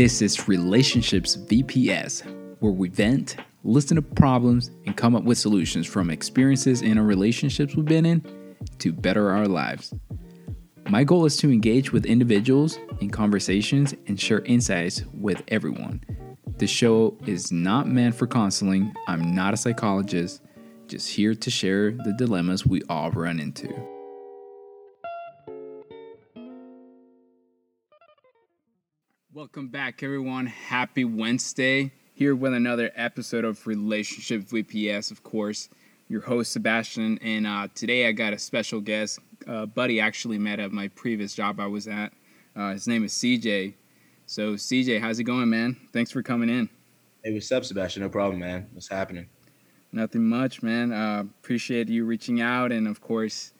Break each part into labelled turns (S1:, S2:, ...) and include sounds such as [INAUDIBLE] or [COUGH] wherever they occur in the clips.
S1: This is Relationships VPS, where we vent, listen to problems, and come up with solutions from experiences in our relationships we've been in to better our lives. My goal is to engage with individuals in conversations and share insights with everyone. The show is not meant for counseling. I'm not a psychologist, just here to share the dilemmas we all run into. Welcome back, everyone. Happy Wednesday. Here with another episode of Relationship VPS, of course. Your host, Sebastian. And uh, today I got a special guest. Uh, buddy actually met at my previous job I was at. Uh, his name is CJ. So, CJ, how's it going, man? Thanks for coming in.
S2: Hey, what's up, Sebastian? No problem, man. What's happening?
S1: Nothing much, man. Uh, appreciate you reaching out and, of course,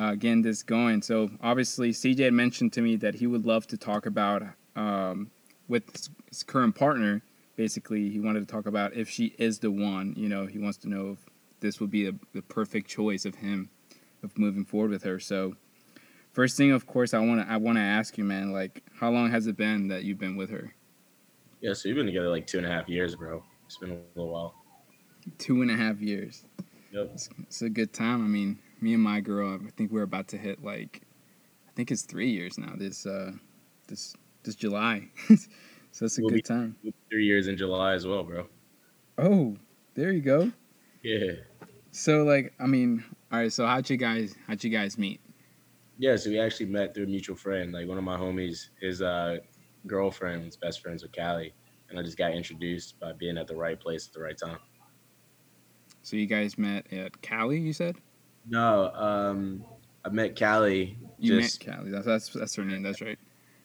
S1: uh, getting this going. So, obviously, CJ had mentioned to me that he would love to talk about um, with his current partner. Basically, he wanted to talk about if she is the one. You know, he wants to know if this would be a, the perfect choice of him of moving forward with her. So, first thing, of course, I want to I want to ask you, man. Like, how long has it been that you've been with her?
S2: Yeah, so we've been together like two and a half years, bro. It's been a little while.
S1: Two and a half years.
S2: Yep.
S1: It's, it's a good time. I mean, me and my girl, I think we're about to hit like, I think it's three years now. This uh, this this July. [LAUGHS] so it's a
S2: We'll
S1: good
S2: be-
S1: time.
S2: Three years in July as well, bro.
S1: Oh, there you go.
S2: Yeah.
S1: So like, I mean, all right. So how'd you guys how'd you guys meet?
S2: Yeah, so we actually met through a mutual friend. Like one of my homies, his uh, girlfriend was best friends with Callie. And I just got introduced by being at the right place at the right time.
S1: So you guys met at Cali, you said?
S2: No, um, I met Callie.
S1: You
S2: just,
S1: met Cali. That's that's that's her name. That's right.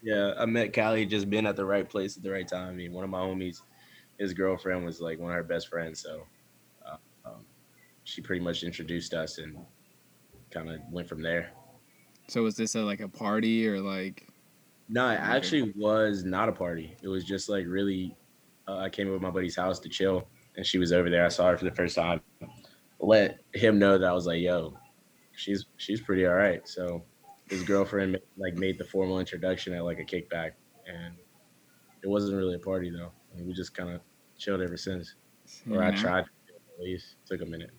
S2: Yeah, I met Callie just being at the right place at the right time. I mean, one of my homies, his girlfriend was like one of her best friends. So uh, um, she pretty much introduced us and kind of went from there.
S1: So was this a, like a party or like?
S2: No, it actually was not a party. It was just like really, uh, I came over to my buddy's house to chill, and she was over there. I saw her for the first time. Let him know that I was like, "Yo, she's she's pretty all right." So his girlfriend like made the formal introduction at like a kickback, and it wasn't really a party though. I mean, we just kind of chilled ever since. Or I tried to at least. Took a minute.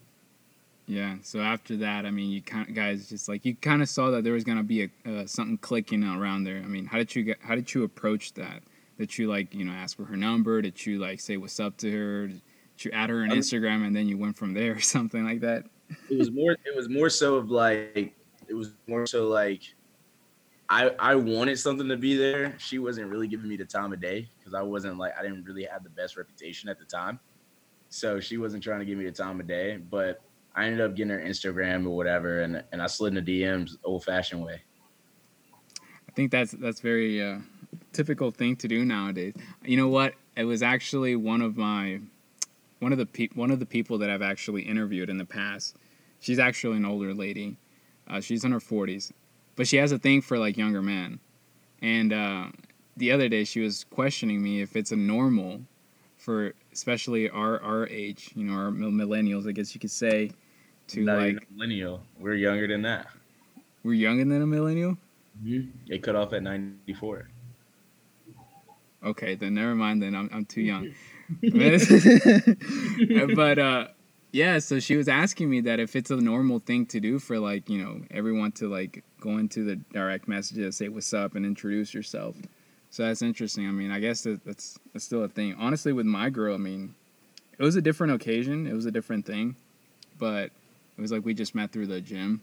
S1: Yeah. So after that, I mean, you kind guys just like you kind of saw that there was gonna be a uh, something clicking around there. I mean, how did you get? How did you approach that? Did you like you know ask for her number? Did you like say what's up to her? Did you add her on Instagram and then you went from there or [LAUGHS] something like that?
S2: it was more it was more so of like it was more so like I I wanted something to be there. She wasn't really giving me the time of day because I wasn't like I didn't really have the best reputation at the time. So she wasn't trying to give me the time of day, but I ended up getting her Instagram or whatever and and I slid in the DMs old fashioned way.
S1: I think that's that's very uh, typical thing to do nowadays. You know what? It was actually one of my one of the pe- one of the people that I've actually interviewed in the past. She's actually an older lady. Uh, she's in her forties, but she has a thing for like younger men. And uh, the other day, she was questioning me if it's a normal for especially our our age, you know, our millennials, I guess you could say, to
S2: Not
S1: like
S2: a millennial. We're younger than that.
S1: we're younger than a millennial.
S2: They cut off at ninety four.
S1: Okay, then never mind. Then I'm I'm too young. [LAUGHS] [LAUGHS] but uh, yeah. So she was asking me that if it's a normal thing to do for like you know everyone to like go into the direct messages, say what's up, and introduce yourself. So that's interesting. I mean, I guess that, that's that's still a thing. Honestly, with my girl, I mean, it was a different occasion. It was a different thing, but it was like we just met through the gym.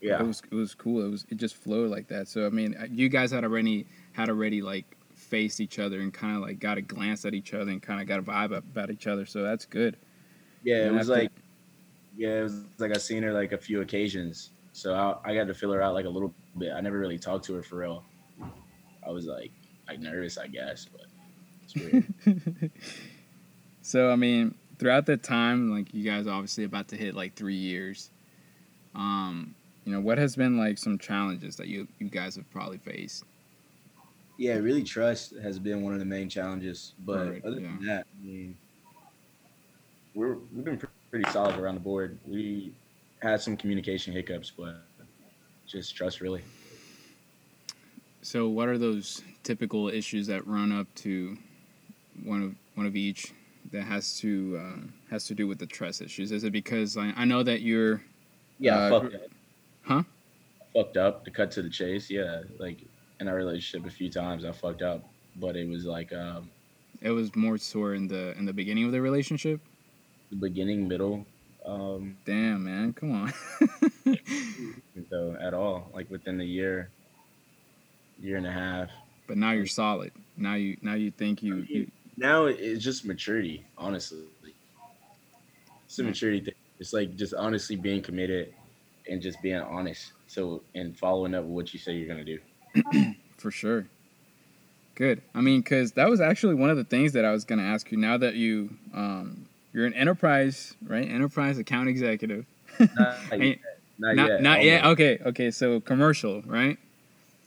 S2: Yeah.
S1: It was it was cool. It was it just flowed like that. So I mean, uh, you guys had already had already like faced each other and kind of like got a glance at each other and kind of got a vibe about each other. So that's good.
S2: Yeah, it was
S1: after-
S2: like, yeah, it was like I seen her like a few occasions, so I, I got to fill her out like a little bit. I never really talked to her for real. I was like, like nervous, I guess, but it's weird. [LAUGHS]
S1: So I mean, throughout that time, like you guys obviously about to hit like three years. Um, you know, what has been like some challenges that you you guys have probably faced?
S2: yeah, really trust has been one of the main challenges, but
S1: Right,
S2: other
S1: yeah.
S2: than that, I mean, we're we've been pretty solid around the board. We had some communication hiccups, but just trust really.
S1: So, what are those typical issues that run up to one of one of each that has to uh, has to do with the trust issues? Is it because I, I know that you're
S2: Yeah,
S1: Uh,
S2: fucked up.
S1: Huh?
S2: Fucked up to cut to the chase. Yeah, like in our relationship, a few times I fucked up, but it was like um,
S1: it was more sore in the in the beginning of the relationship?
S2: The beginning, middle, um,
S1: Damn, man, come on. [LAUGHS]
S2: so at all, like within the year, year and a half.
S1: but now you're solid. Now you now you think you, you
S2: Now it's just maturity, honestly. It's a
S1: Mm.
S2: maturity thing. It's like just honestly being committed and just being honest. So and following up with what you say you're gonna do. [CLEARS THROAT]
S1: For sure. Good. I mean, because that was actually one of the things that I was going to ask you. Now that you, um, you're an enterprise, right? Enterprise account executive.
S2: Not [LAUGHS] yet. Not,
S1: not
S2: yet.
S1: not yet. Okay. Okay. So commercial, right?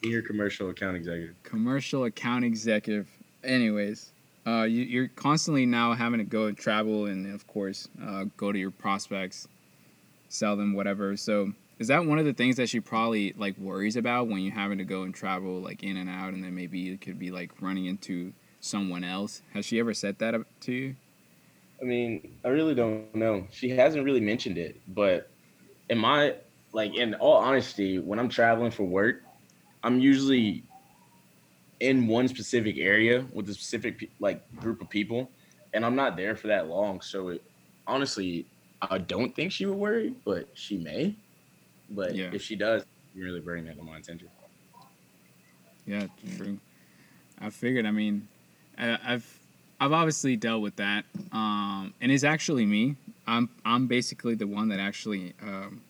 S2: Senior commercial account executive.
S1: Commercial account executive. Anyways, uh, you, you're constantly now having to go and travel and, of course, uh, go to your prospects, sell them whatever. So is that one of the things that she probably like worries about when you're having to go and travel like in and out, and then maybe you could be like running into someone else? Has she ever said that to you?
S2: I mean, I really don't know. She hasn't really mentioned it, but in my like in all honesty, when I'm traveling for work, I'm usually in one specific area with a specific like group of people, and I'm not there for that long. So it, honestly, I don't think she would worry, but she may. But
S1: Yeah.
S2: if she does, really bring that to my attention.
S1: Yeah, true. I figured. I mean, I, I've I've obviously dealt with that, um, and it's actually me. I'm I'm basically the one that actually um,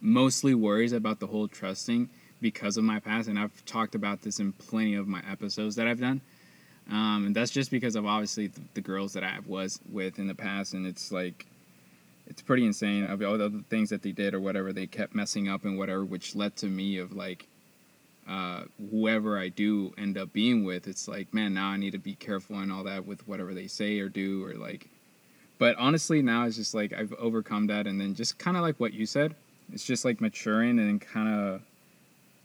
S1: mostly worries about the whole trusting because of my past, and I've talked about this in plenty of my episodes that I've done. Um, and that's just because of obviously the, the girls that I was with in the past, and it's like it's pretty insane of all the things that they did or whatever they kept messing up and whatever, which led to me of like uh, whoever I do end up being with, it's like, man, now I need to be careful and all that with whatever they say or do or like. But honestly, now it's just like I've overcome that, and then just kind of like what you said, it's just like maturing and kind of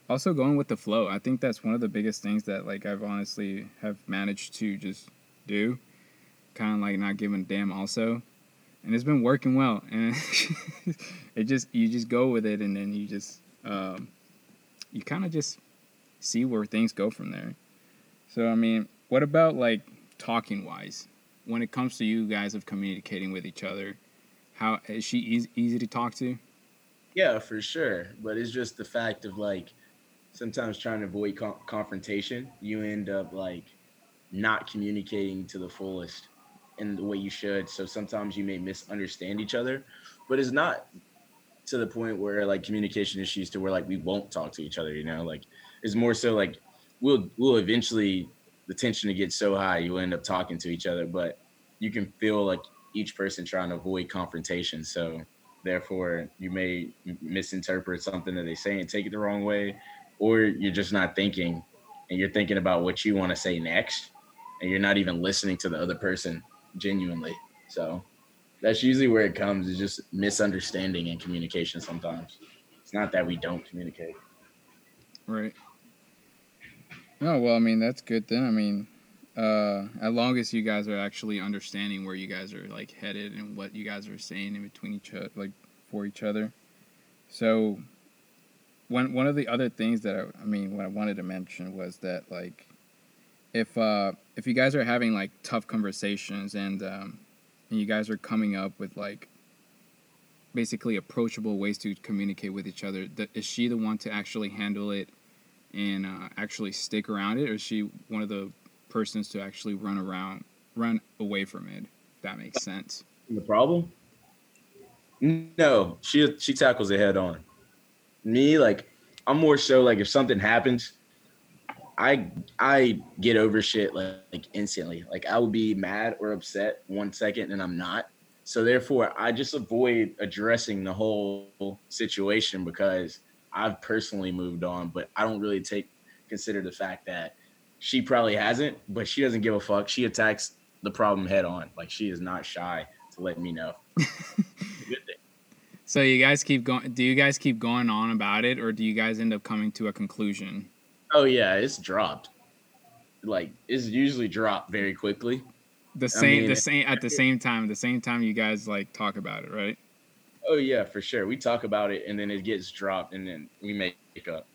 S1: also going with the flow. I think that's one of the biggest things that like I've honestly have managed to just do, kind of like not giving a damn also, and it's been working well. And [LAUGHS] it just you just go with it, and then you just um, you kind of just see where things go from there. So I mean, what about like talking wise? When it comes to you guys of communicating with each other, how is she easy, easy to talk to?
S2: Yeah, for sure. But it's just the fact of like sometimes trying to avoid con- confrontation, you end up like not communicating to the fullest in the way you should. So sometimes you may misunderstand each other, but it's not to the point where like communication issues to where like we won't talk to each other, you know? Like it's more so like we'll we'll eventually the tension to get so high you end up talking to each other, but you can feel like each person trying to avoid confrontation. So therefore you may misinterpret something that they say and take it the wrong way or you're just not thinking and you're thinking about what you want to say next and you're not even listening to the other person genuinely so that's usually where it comes is just misunderstanding and communication sometimes it's not that we don't communicate
S1: Right. No, well, I mean that's good then. I mean, uh, as long as you guys are actually understanding where you guys are like headed and what you guys are saying in between each other, like for each other. So, one one of the other things that I, I mean, what I wanted to mention was that like, if uh, if you guys are having like tough conversations and um, and you guys are coming up with like basically approachable ways to communicate with each other, th- is she the one to actually handle it? And uh, actually stick around it, or is she one of the persons to actually run around, run away from it? That makes sense.
S2: the problem no she she tackles it head on me like i'm more so like if something happens i i get over shit like, like instantly like i will be mad or upset one second and i'm not so therefore i just avoid addressing the whole situation because i've personally moved on but i don't really take consider the fact that she probably hasn't but she doesn't give a fuck she attacks the problem head on like she is not shy to let me know Good [LAUGHS] thing.
S1: So you guys keep going. Do you guys keep going on about it, or do you guys end up coming to a conclusion?
S2: Oh yeah, it's dropped. Like it's usually dropped very quickly.
S1: The same, mean, the same at the same time. At the same time you guys like talk about it, right?
S2: Oh yeah, for sure. We talk about it and then it gets dropped and then we make up.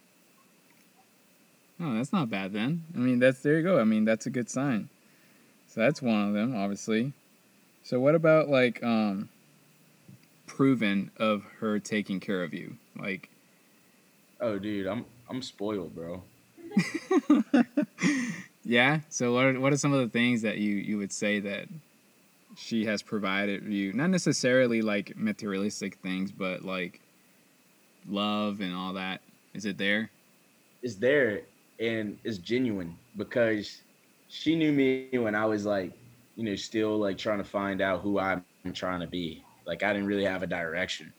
S1: Oh, that's not bad then. I mean, that's there you go. I mean, that's a good sign. So that's one of them, obviously. So what about like um proven of her taking care of you? Like
S2: Oh dude, I'm I'm spoiled, bro. [LAUGHS]
S1: yeah. So what are, what are some of the things that you you would say that she has provided you? Not necessarily like materialistic things, but like love and all that. Is it there?
S2: It's there and it's genuine because she knew me when I was like, you know, still like trying to find out who I'm trying to be. Like I didn't really have a direction.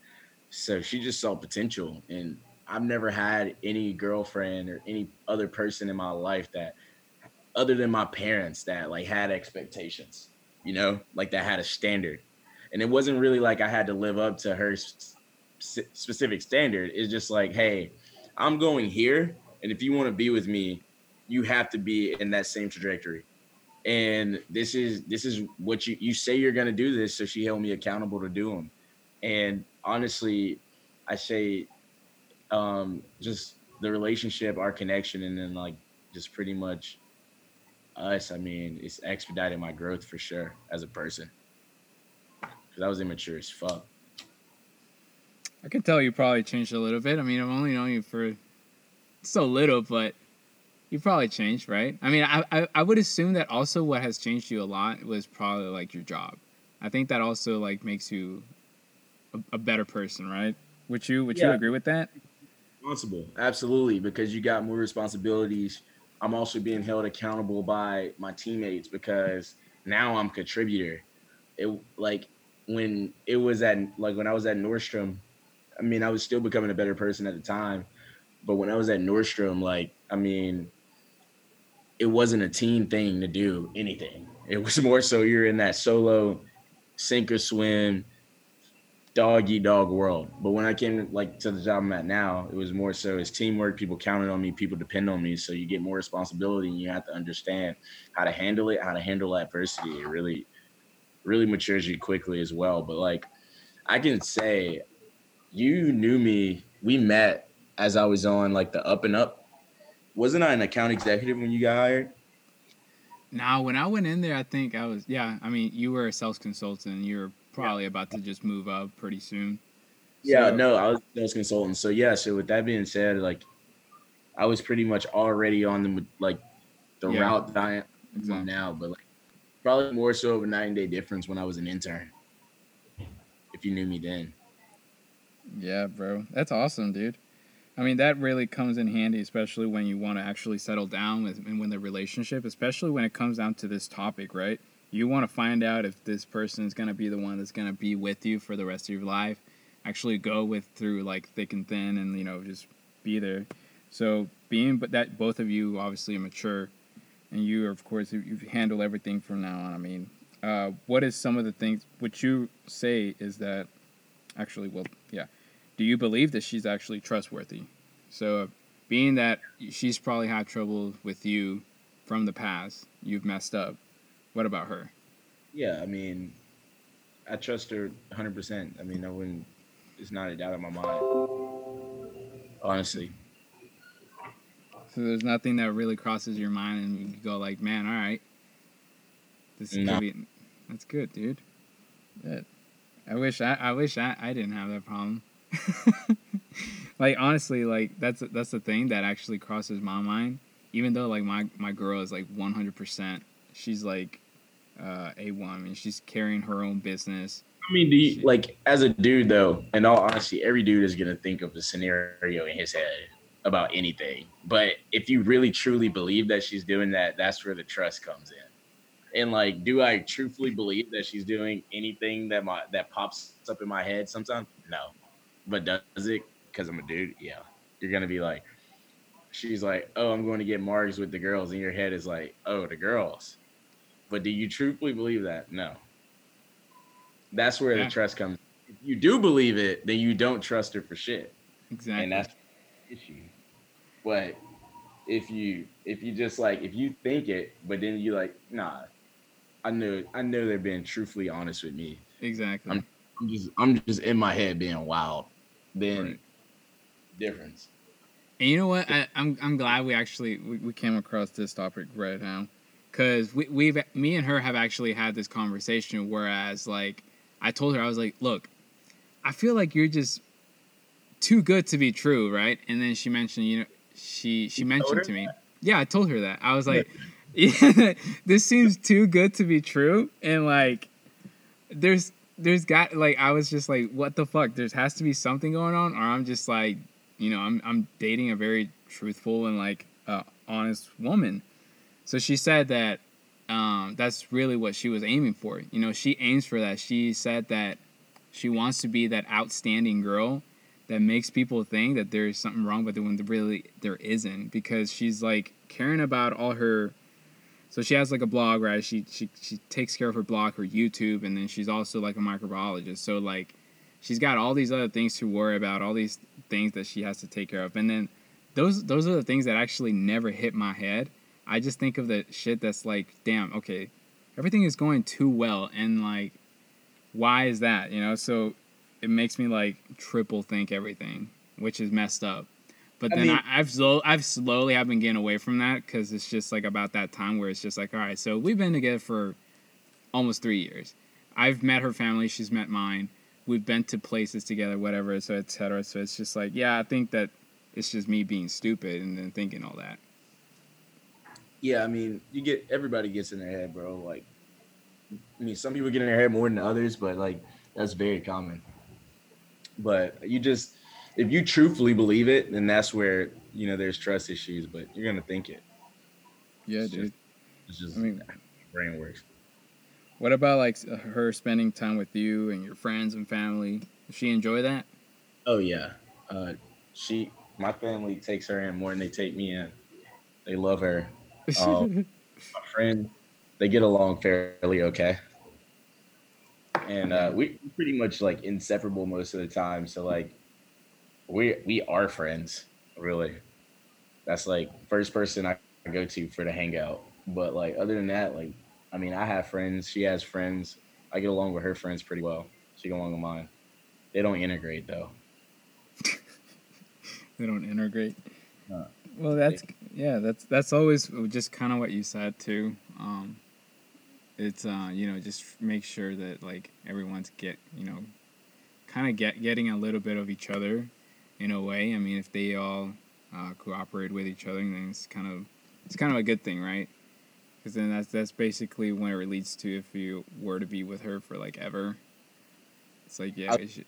S2: So she just saw potential and I've never had any girlfriend or any other person in my life that other than my parents that like had expectations, you know, like that had a standard. And it wasn't really like I had to live up to her specific standard. It's just like, hey, I'm going here, and if you want to be with me, you have to be in that same trajectory. And this is this is what you you say you're gonna do this, so she held me accountable to do them. And honestly, I say um, just the relationship, our connection, and then like just pretty much us. I mean, it's expedited my growth for sure as a person because I was immature as fuck.
S1: I can tell you probably changed a little bit. I mean, I've only known you for so little, but you probably changed, right? I mean, I, I, I would assume that also what has changed you a lot was probably like your job. I think that also like makes you a, a better person, right? Would you would yeah. you agree with that?
S2: responsible. Absolutely, because you got more responsibilities. I'm also being held accountable by my teammates because now I'm contributor. It like when it was at like when I was at Nordstrom, I mean I was still becoming a better person at the time, but when I was at Nordstrom, like I mean, it wasn't a team thing to do anything. It was [LAUGHS] more so you're in that solo sink or swim dog eat dog world. But when I came like to the job I'm at now, it was more so it's teamwork. People counted on me. People depend on me. So you get more responsibility, and you have to understand how to handle it, how to handle adversity. It really, really matures you quickly as well. But like, I can say, you knew me. We met as I was on like the up and up. Wasn't I an account executive when you got hired?
S1: Now, when I went in there, I think I was. Yeah, I mean, you were a sales consultant. You were probably about to just move up pretty soon.
S2: Yeah, so, no, I was sales consultant. So yeah, so with that being said, like I was pretty much already on the like the yeah, route that I am exactly. now, but like probably more so of a nine day difference when I was an intern. If you knew me then.
S1: Yeah, bro. That's awesome, dude. I mean, that really comes in handy, especially when you want to actually settle down with and when the relationship, especially when it comes down to this topic, right? You want to find out if this person is going to be the one that's going to be with you for the rest of your life actually go with through like thick and thin and you know just be there. So being but that both of you obviously are mature and you of course you handle everything from now on i mean uh, what is some of the things what you say is that actually well yeah do you believe that she's actually trustworthy? So being that she's probably had trouble with you from the past you've messed up what about her?
S2: Yeah, I mean, I trust her 100%. I mean, I wouldn't, it's not a doubt in my mind. Honestly.
S1: So there's nothing that really crosses your mind and you go like, man, all right. This is no. be, that's good, dude. Good. I wish I, I wish I, I didn't have that problem. [LAUGHS] like honestly, like that's that's the thing that actually crosses my mind. Even though like my my girl is like 100%, she's like uh, A1. I she's carrying her own business.
S2: I mean, do you, like as a dude though? In all honesty, every dude is gonna think of the scenario in his head about anything. But if you really truly believe that she's doing that, that's where the trust comes in. And like, do I truthfully believe that she's doing anything that my that pops up in my head sometimes? No. But does it? Because I'm a dude. Yeah. You're gonna be like, she's like, oh, I'm going to get marks with the girls, and your head is like, oh, the girls. But do you truthfully believe that? No. That's where yeah. the trust comes. If you do believe it, then you don't trust her for shit.
S1: Exactly.
S2: And that's the issue. But if you if you just like if you think it, but then you like, nah, I know I know they're being truthfully honest with me.
S1: Exactly.
S2: I'm, I'm just I'm just in my head being wild. Then
S1: Right.
S2: difference.
S1: And you know what? I, I'm I'm glad we actually we, we came across this topic right now, because we we've me and her have actually had this conversation. Whereas like I told her I was like, look, I feel like you're just too good to be true, right? And then she mentioned, you know, she she
S2: You
S1: mentioned to me, yeah, I told her that I was like, yeah, [LAUGHS] this seems too good to be true, and like there's there's got like I was just like, what the fuck? There has to be something going on, or I'm just like, you know, I'm I'm dating a very truthful and like uh, honest woman. So she said that um, that's really what she was aiming for. You know, she aims for that. She said that she wants to be that outstanding girl that makes people think that there's something wrong with it when really there isn't because she's like caring about all her so she has like a blog right she she, she takes care of her blog her youtube and then she's also like a microbiologist so like she's got all these other things to worry about all these things that she has to take care of and then those those are the things that actually never hit my head i just think of the shit that's like damn okay everything is going too well and like why is that you know so it makes me like triple think everything which is messed up but
S2: I
S1: then
S2: mean-
S1: I, I've slow, I've slowly have been getting away from that because it's just like about that time where it's just like, all right, so we've been together for almost three years. I've met her family, she's met mine. We've been to places together, whatever, so et cetera. So it's just like, yeah, I think that it's just me being stupid and then thinking all that.
S2: Yeah, I mean, you get everybody gets in their head, bro. Like, I mean, some people get in their head more than others, but like that's very common. But you just, if you truthfully believe it, then that's where you know there's trust issues. But you're gonna think it.
S1: Yeah,
S2: It's
S1: dude.
S2: It's just
S1: I mean-
S2: brain works.
S1: What about like her spending time with you and your friends and family? Does she enjoy that?
S2: Oh yeah, uh, she, my family takes her in more than they take me in. They love her. Um, my friend, they get along fairly okay. And uh, we pretty much like inseparable most of the time. So like we we are friends, really. That's like first person I go to for the hangout. But like other than that, like I mean I have friends, she has friends. I get along with her friends pretty well. She get along with mine. They don't integrate though. [LAUGHS]
S1: they don't integrate.
S2: No.
S1: Well, that's yeah, that's that's always just kind of what you said too. Um, it's uh, you know, just make sure that like everyone's get you know, kind of get getting a little bit of each other, in a way. I mean, if they all uh, cooperate with each other, then it's kind of it's kind of a good thing, right? Because then that's that's basically where it leads to if you were to be with her for like ever. It's like yeah,
S2: I-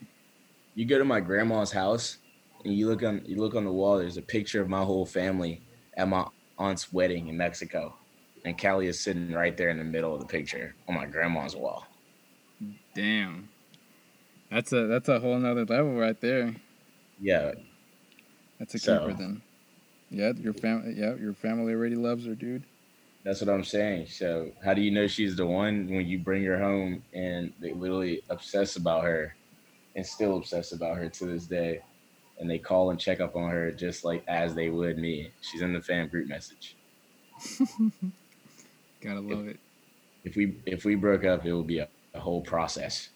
S2: you go to my grandma's house and you look on you look on the wall there's a picture of my whole family at my aunt's wedding in mexico and callie is sitting right there in the middle of the picture on my grandma's wall
S1: damn. That's a that's a whole nother level right there.
S2: yeah
S1: That's a
S2: So-
S1: keeper then. Yeah, your family. Yeah, your family already loves her, dude.
S2: that's what i'm saying so how do you know she's the one when you bring her home and they literally obsess about her and still obsess about her to this day and they call and check up on her just like as they would me she's in the fam group message [LAUGHS]
S1: Gotta love it.
S2: if we if we broke up it would be a, a whole process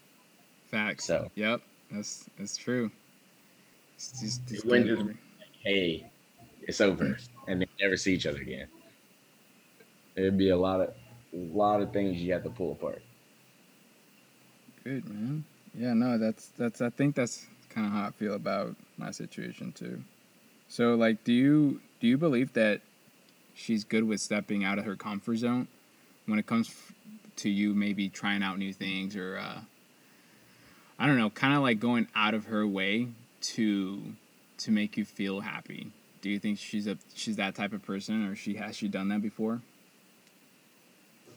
S1: Facts.
S2: So-
S1: Yep, that's that's true. It's just- just
S2: wouldn't just-
S1: over-
S2: hey, it's over, and they never see each other again. It'd be a lot of a lot of things you have to pull apart.
S1: Good man. Yeah, no, that's that's. I think that's kind of how I feel about my situation too. So, like, do you do you believe that she's good with stepping out of her comfort zone when it comes f- to you maybe trying out new things or uh, I don't know, kind of like going out of her way to to make you feel happy? Do you think she's a she's that type of person, or she has she done that before?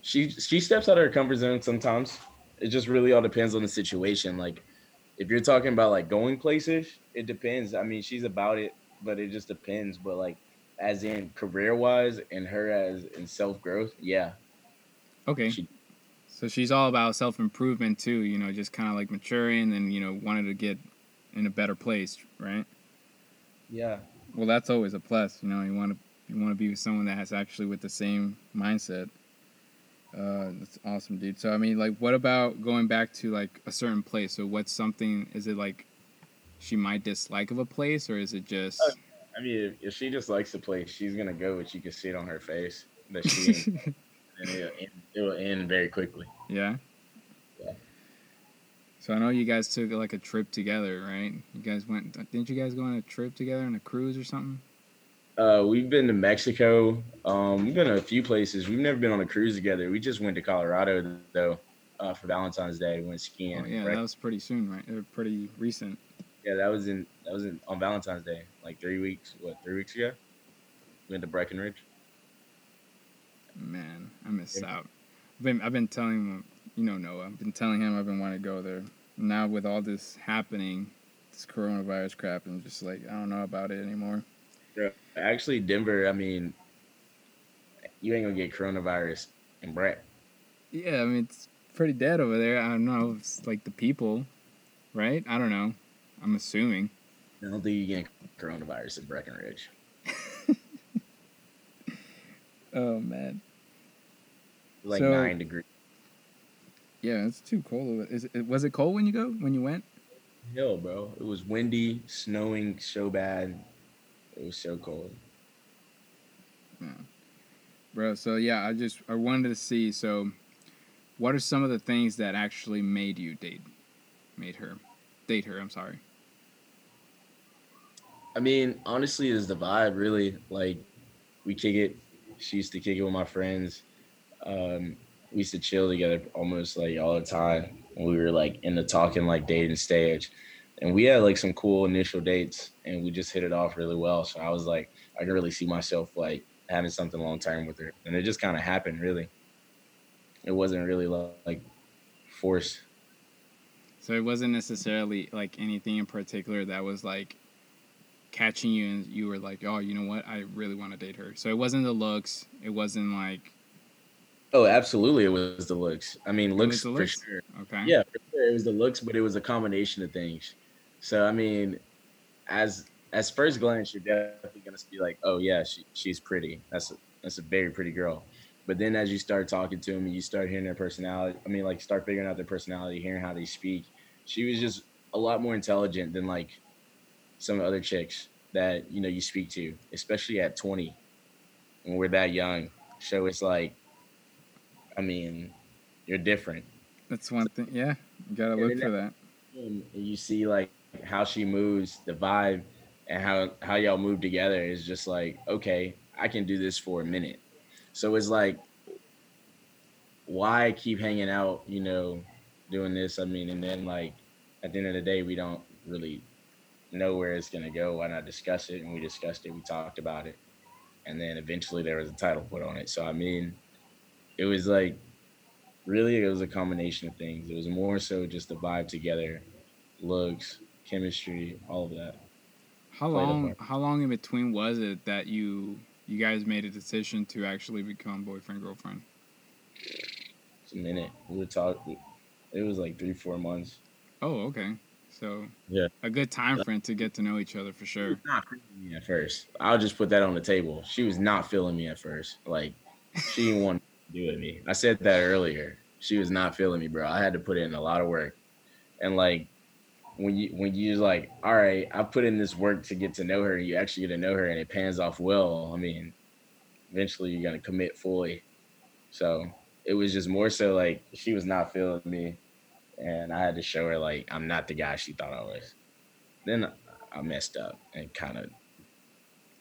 S2: She she steps out of her comfort zone sometimes. It just really all depends on the situation. Like if you're talking about like going places, it depends. I mean, she's about it, but it just depends. But like as in career wise and her as in self growth, yeah.
S1: Okay.
S2: She
S1: So she's all about self improvement too, you know, just kind of like maturing and you know wanted to get in a better place, right?
S2: yeah.
S1: Well, that's always a plus, you know. You want to You want to be with someone that has actually with the same mindset. Uh, that's awesome, dude. So I mean, like, what about going back to like a certain place? So what's something? Is it like she might dislike of a place, or is it just?
S2: Oh, I mean, if, she just likes the place, she's gonna go, but you can see it on her face that she, [LAUGHS] and it'll end, it will end very quickly.
S1: Yeah.
S2: Yeah.
S1: So I know you guys took like a trip together, right? You guys went. Didn't you guys go on a trip together on a cruise or something?
S2: Uh, we've been to Mexico. Um, we've been to a few places. We've never been on a cruise together. We just went to Colorado though uh, for Valentine's Day. We went skiing.
S1: Oh, yeah,
S2: right?
S1: that was pretty soon, right? Pretty recent.
S2: Yeah, that was in that was in on Valentine's Day, like three weeks. What three weeks ago? We went to Breckenridge.
S1: Man, I missed
S2: Yeah.
S1: out. I've been I've been telling him, you know Noah. I've been telling him I've been wanting to go there. Now with all this happening, this coronavirus crap, and just like I don't know about it anymore.
S2: Yeah. Actually, Denver. I mean, you ain't gonna get coronavirus in Breck.
S1: Yeah, I mean it's pretty dead over there. I don't know. It's like the people, right? I don't know. I'm assuming.
S2: I don't think you get coronavirus in Breckenridge. [LAUGHS]
S1: Oh man.
S2: Like
S1: So-
S2: nine degrees.
S1: Yeah, it's too cold. Is it, was it cold when you go when you went?
S2: Hell, bro. It was windy, snowing so bad. It was so cold. Yeah.
S1: Bro, so yeah, I just I wanted to see so what are some of the things that actually made you date made her date her, I'm sorry.
S2: I mean, honestly, is the vibe really like we kick it. She used to kick it with my friends. Um, we used to chill together almost like all the time when we were like in the talking like dating stage. And we had like some cool initial dates and we just hit it off really well. So I was like, I can really see myself like having something long term with her. And it just kind of happened really. It wasn't really like forced.
S1: So it wasn't necessarily like anything in particular that was like catching you and you were like, "Oh, you know what? I really want to date her." So it wasn't the looks, it wasn't like
S2: Oh, absolutely. It was the looks. I mean,
S1: it
S2: looks, for sure.
S1: Okay.
S2: Yeah, for sure. It was the looks, but it was a combination of things. So I mean, as as first glance, you're definitely gonna be like, oh yeah, she, she's pretty. That's a, that's a very pretty girl. But then as you start talking to them and you start hearing their personality, I mean, like start figuring out their personality, hearing how they speak, she was just a lot more intelligent than like some other chicks that you know you speak to, especially at 20 when we're that young. So it's like, I mean, you're different.
S1: That's one thing. Yeah. You got to look for that.
S2: and you see like how she moves, the vibe, and how how y'all move together is just like okay, I can do this for a minute. So it's like, why keep hanging out? You know, doing this. I mean, and then like at the end of the day, we don't really know where it's gonna go. Why not discuss it? And we discussed it. We talked about it, and then eventually there was a title put on it. So I mean, it was like really it was a combination of things. It was more so just the vibe together, looks, chemistry, all of that.
S1: How long how long in between was it that you you guys made a decision to actually become boyfriend girlfriend?
S2: It's a minute. We were talking. It was like three, four months.
S1: Oh, okay. So
S2: Yeah.
S1: a good time frame to get to know each other for
S2: She
S1: sure.
S2: was not feeling me at first. I'll just put that on the table. She was not feeling me at first. Like she didn't want to do it with me. I said that earlier. She was not feeling me, bro. I had to put in a lot of work. And like when you when you like, all right, I put in this work to get to know her, you actually get to know her, and it pans off well. I mean, eventually you're gonna commit fully. So it was just more so like she was not feeling me, and I had to show her like I'm not the guy she thought I was. Then I messed up and kind of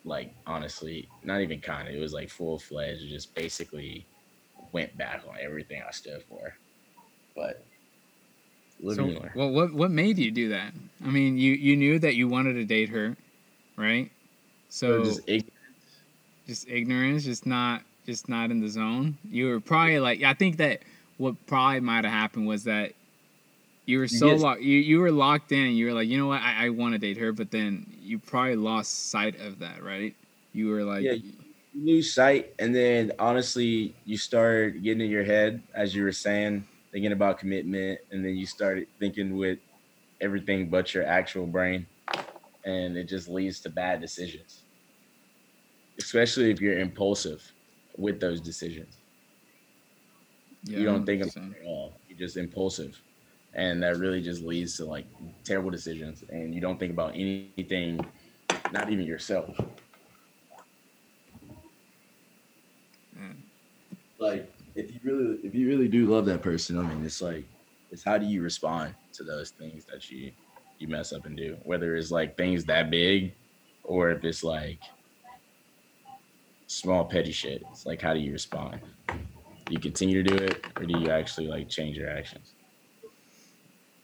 S2: like honestly, not even kind of. It was like full fledged. Just basically went back on everything I stood for. But living so,
S1: well, what what made you do that? I mean, you you knew that you wanted to date her, right? So
S2: just ignorant.
S1: just ignorance, just not just not in the zone. You were probably like I think that what probably might have happened was that you were so
S2: get-
S1: locked you, you were locked in and you were like, you know what, I, I want to date her, but then you probably lost sight of that, right? You were like
S2: Yeah. you lose sight, and then honestly, you start getting in your head as you were saying, thinking about commitment, and then you started thinking with everything but your actual brain, and it just leads to bad decisions. especially if you're impulsive with those decisions. Yeah, you don't think of it at all. You're just impulsive. And that really just leads to like terrible decisions. And you don't think about anything, not even yourself. Mm. Like really if you really do love that person, I mean it's like it's how do you respond to those things that you you mess up and do? Whether it's like things that big or if it's like small petty shit. It's like how do you respond? Do you continue to do it or do you actually like change your actions?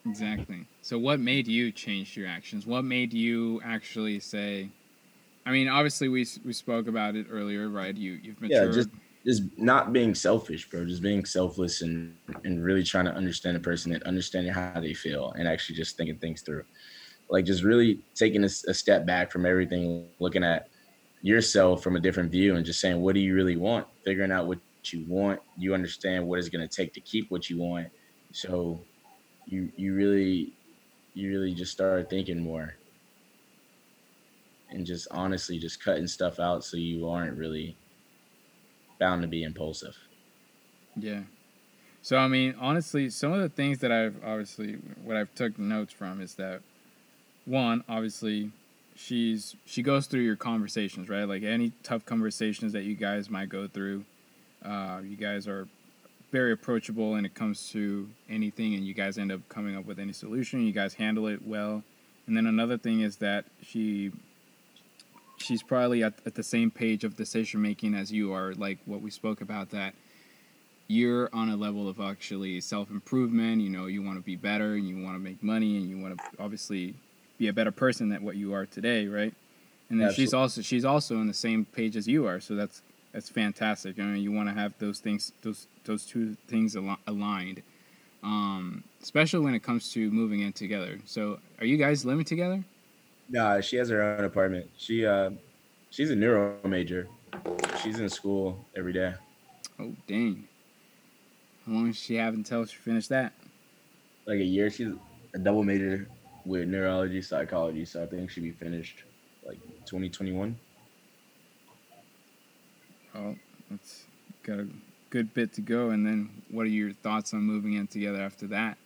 S1: Exactly. So what made you change your actions? What made you actually say I mean, obviously we we spoke about it earlier, right? You you've matured.
S2: Yeah, just just not being selfish, bro. Just being selfless and and really trying to understand a person and understanding how they feel and actually just thinking things through. Like just really taking a, a step back from everything, looking at yourself from a different view and just saying, what do you really want? Figuring out what you want. You understand what it's going to take to keep what you want. So you you really you really just start thinking more and just honestly just cutting stuff out so you aren't really bound to be impulsive.
S1: Yeah. So I mean, honestly, some of the things that I've obviously what I've took notes from is that one, obviously, she's she goes through your conversations, right? Like any tough conversations that you guys might go through. Uh, you guys are very approachable when it comes to anything, and you guys end up coming up with any solution. You guys handle it well. And then another thing is that she she's probably at, at the same page of decision making as you are, like what we spoke about that you're on a level of actually self improvement. You know, you want to be better and you want to make money and you want to obviously be a better person than what you are today, right? And then Absolutely. she's also she's also on the same page as you are, so that's that's fantastic. I mean, you want to have those things, those those two things al- aligned, um, especially when it comes to moving in together. So, are you guys living together?
S2: Nah, she has her own apartment. She uh, she's a neuro major. She's in school every day.
S1: Oh dang! How long does she have until she finished that?
S2: Like a year. She's a double major with neurology, psychology. So I think she'll be finished like 2021.
S1: Oh, that's got a good bit to go. And then, what are your thoughts on moving in together after that?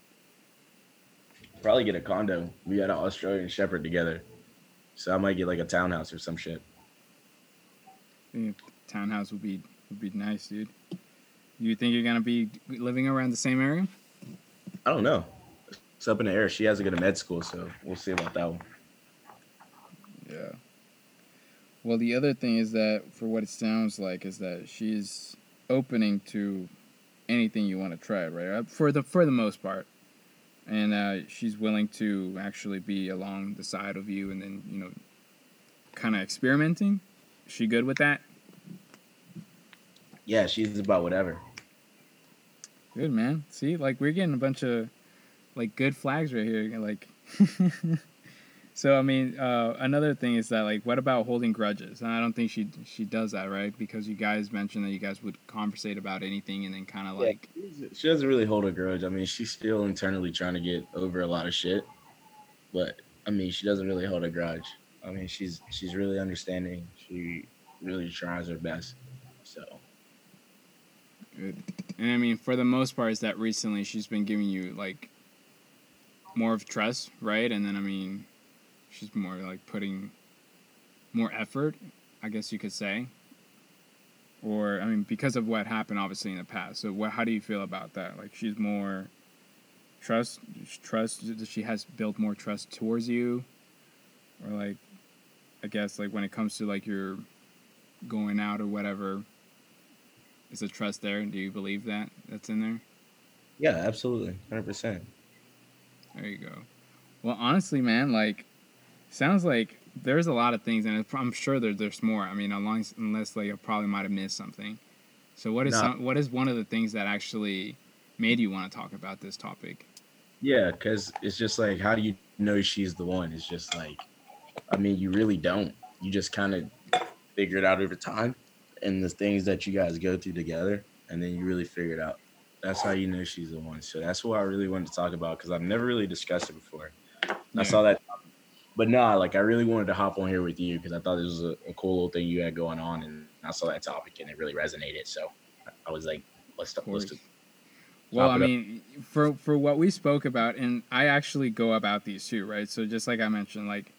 S2: Probably get a condo. We got an Australian Shepherd together, so I might get like a townhouse or some shit.
S1: Townhouse would be would be nice, dude. You think you're gonna be living around the same area?
S2: I don't know it's up in the air. She has to go to med school, so we'll see about that one.
S1: Yeah. Well, the other thing is that, for what it sounds like, is that she's opening to anything you want to try, right? Uh, for the for the most part, and uh, she's willing to actually be along the side of you, and then you know, kind of experimenting. Is she good with that?
S2: Yeah, she's about whatever.
S1: Good man. See, like we're getting a bunch of like good flags right here. Like, [LAUGHS] so I mean, uh, another thing is that like, what about holding grudges? And I don't think she she does that, right? Because you guys mentioned that you guys would conversate about anything and then kind of like.
S2: She doesn't really hold a grudge. I mean, she's still internally trying to get over a lot of shit, but I mean, she doesn't really hold a grudge. I mean, she's she's really understanding. She really tries her best. So.
S1: Good. And I mean, for the most part, is that recently she's been giving you like more of trust, right? And then I mean, she's more like putting more effort, I guess you could say. Or I mean, because of what happened, obviously in the past. So, what? How do you feel about that? Like, she's more trust, trust. She has built more trust towards you, or like, I guess like when it comes to like your going out or whatever, is the trust there? Do you believe that that's in there?
S2: Yeah, absolutely, hundred percent.
S1: There you go. Well, honestly, man, like, sounds like there's a lot of things, and I'm sure there, there's more. I mean, unless, unless like I probably might have missed something. So, what is some, what is one of the things that actually made you want to talk about this topic?
S2: Yeah, because it's just like, how do you know she's the one? It's just like, I mean, you really don't. You just kind of figure it out over time, and the things that you guys go through together, and then you really figure it out. That's how you know she's the one. So that's what I really wanted to talk about because I've never really discussed it before. Yeah. I saw that, but nah, like I really wanted to hop on here with you because I thought this was a, a, cool little thing you had going on, and I saw that topic and it really resonated. So I was like, let's let's.
S1: Well, I mean, for for what we spoke about, and I actually go about these too, right? So just like I mentioned, like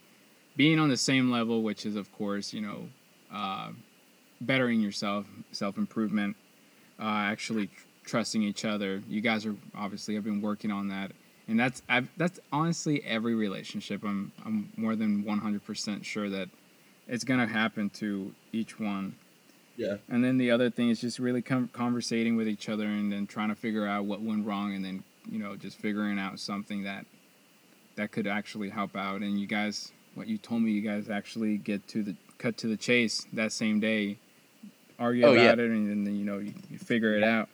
S1: being on the same level, which is of course, you know, uh, bettering yourself, self improvement, uh, actually trusting each other. You guys are obviously have been working on that, and that's I've, that's honestly every relationship. I'm I'm more than one hundred percent sure that it's gonna happen to each one.
S2: Yeah.
S1: And then the other thing is just really com- conversating with each other and then trying to figure out what went wrong and then you know just figuring out something that that could actually help out. And you guys, what you told me, you guys actually get to the cut to the chase that same day, argue oh, about yeah. it, and then you know you, you figure it out.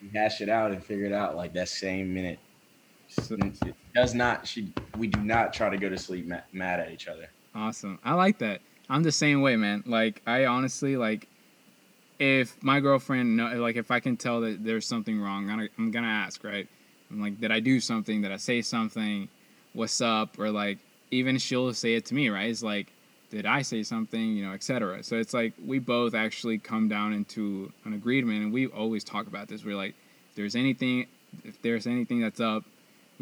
S2: You hash it out and figure it out like that same minute. So, it does not. She. We do not try to go to sleep mad, mad at each other.
S1: Awesome. I like that. I'm the same way, man. Like I honestly like if my girlfriend know, like if I can tell that there's something wrong, I'm gonna, I'm gonna ask, right? I'm like, did I do something? Did I say something? What's up? Or like, even she'll say it to me, right? It's like, did I say something? You know, etc. So it's like we both actually come down into an agreement, and we always talk about this. We're like, if there's anything, if there's anything that's up,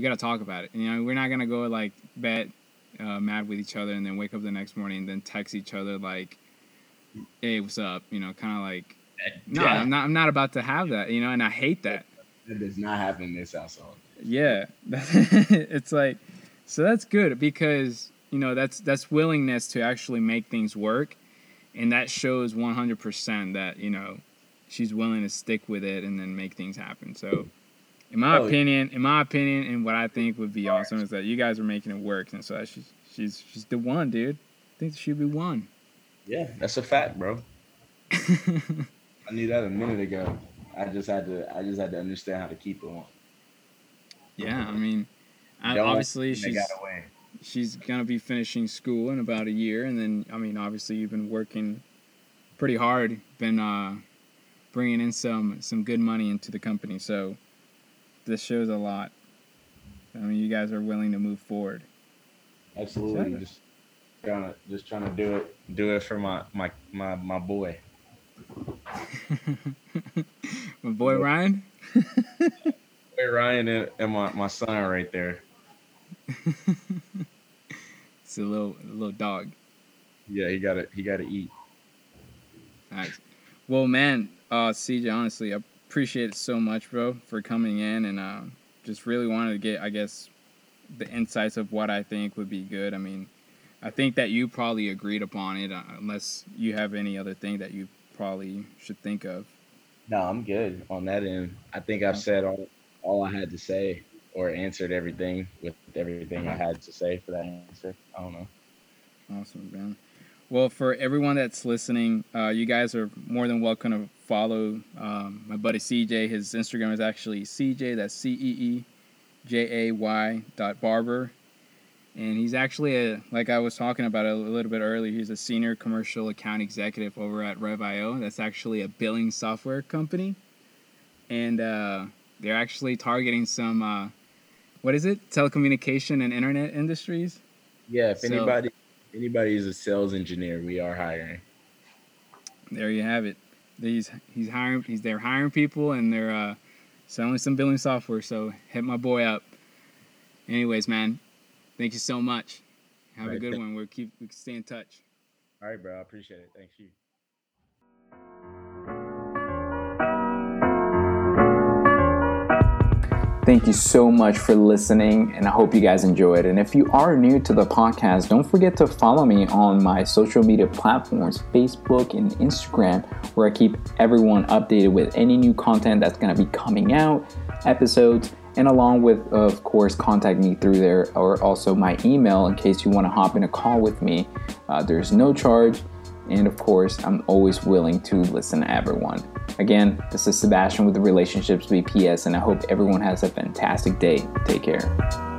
S1: we gotta talk about it. You know, we're not gonna go like bet uh, mad with each other and then wake up the next morning and then text each other like hey, what's up? You know, kind of like, no, yeah. I'm not. I'm not about to have that. You know, and I hate that.
S2: That does not happen in this household.
S1: Yeah, [LAUGHS] it's like, so that's good because you know that's that's willingness to actually make things work, and that shows 100% that you know she's willing to stick with it and then make things happen. So. In my oh, opinion, in my opinion, and what I think would be awesome is that you guys are making it work, and so she's she's she's the one, dude. I think she'd be one.
S2: Yeah, that's a fact, bro. [LAUGHS] I knew that a minute ago. I just had to. I just had to understand how to keep it on.
S1: Yeah, I mean, obviously she's she's gonna be finishing school in about a year, and then I mean, obviously you've been working pretty hard, been uh, bringing in some some good money into the company. So this shows a lot. I mean, you guys are willing to move forward.
S2: Absolutely, just trying to just trying to do it do it for my my my my boy. [LAUGHS]
S1: my boy Ryan. [LAUGHS]
S2: boy Ryan and, and my my son are right there. [LAUGHS]
S1: it's a little a little dog.
S2: Yeah, he got to he got to eat.
S1: Nice. Well, man, uh, CJ, honestly, I appreciate it so much, bro, for coming in and uh, just really wanted to get, I guess, the insights of what I think would be good. I mean, I think that you probably agreed upon it, uh, unless you have any other thing that you probably should think of.
S2: No, I'm good on that end. I think I've said all, all I had to say or answered everything with everything I had to say for that answer. I don't know.
S1: Awesome, man. Well, for everyone that's listening, uh, you guys are more than welcome to follow um, my buddy CJ. His Instagram is actually CJ, that's C E E J A Y dot barber and he's actually a like I was talking about a little bit earlier. He's a senior commercial account executive over at Rev.io. That's actually a billing software company, and uh, they're actually targeting some uh, what is it? Telecommunication and internet industries.
S2: Yeah, if so, anybody anybody is a sales engineer, we are hiring.
S1: There you have it. He's he's hiring. He's they're hiring people and they're uh, selling some billing software. So hit my boy up. Anyways, man, Thank you so much. Have right, a good one. We'll keep we stay in touch.
S2: All right, bro. I appreciate it. Thank you.
S3: Thank you so much for listening, and I hope you guys enjoyed. And if you are new to the podcast, don't forget to follow me on my social media platforms Facebook and Instagram, where I keep everyone updated with any new content that's going to be coming out, episodes, and along with, of course, contact me through there or also my email in case you want to hop in a call with me. Uh, there's no charge, and of course, I'm always willing to listen to everyone. Again, this is Sebastian with the Relationships BPS, and I hope everyone has a fantastic day. Take care.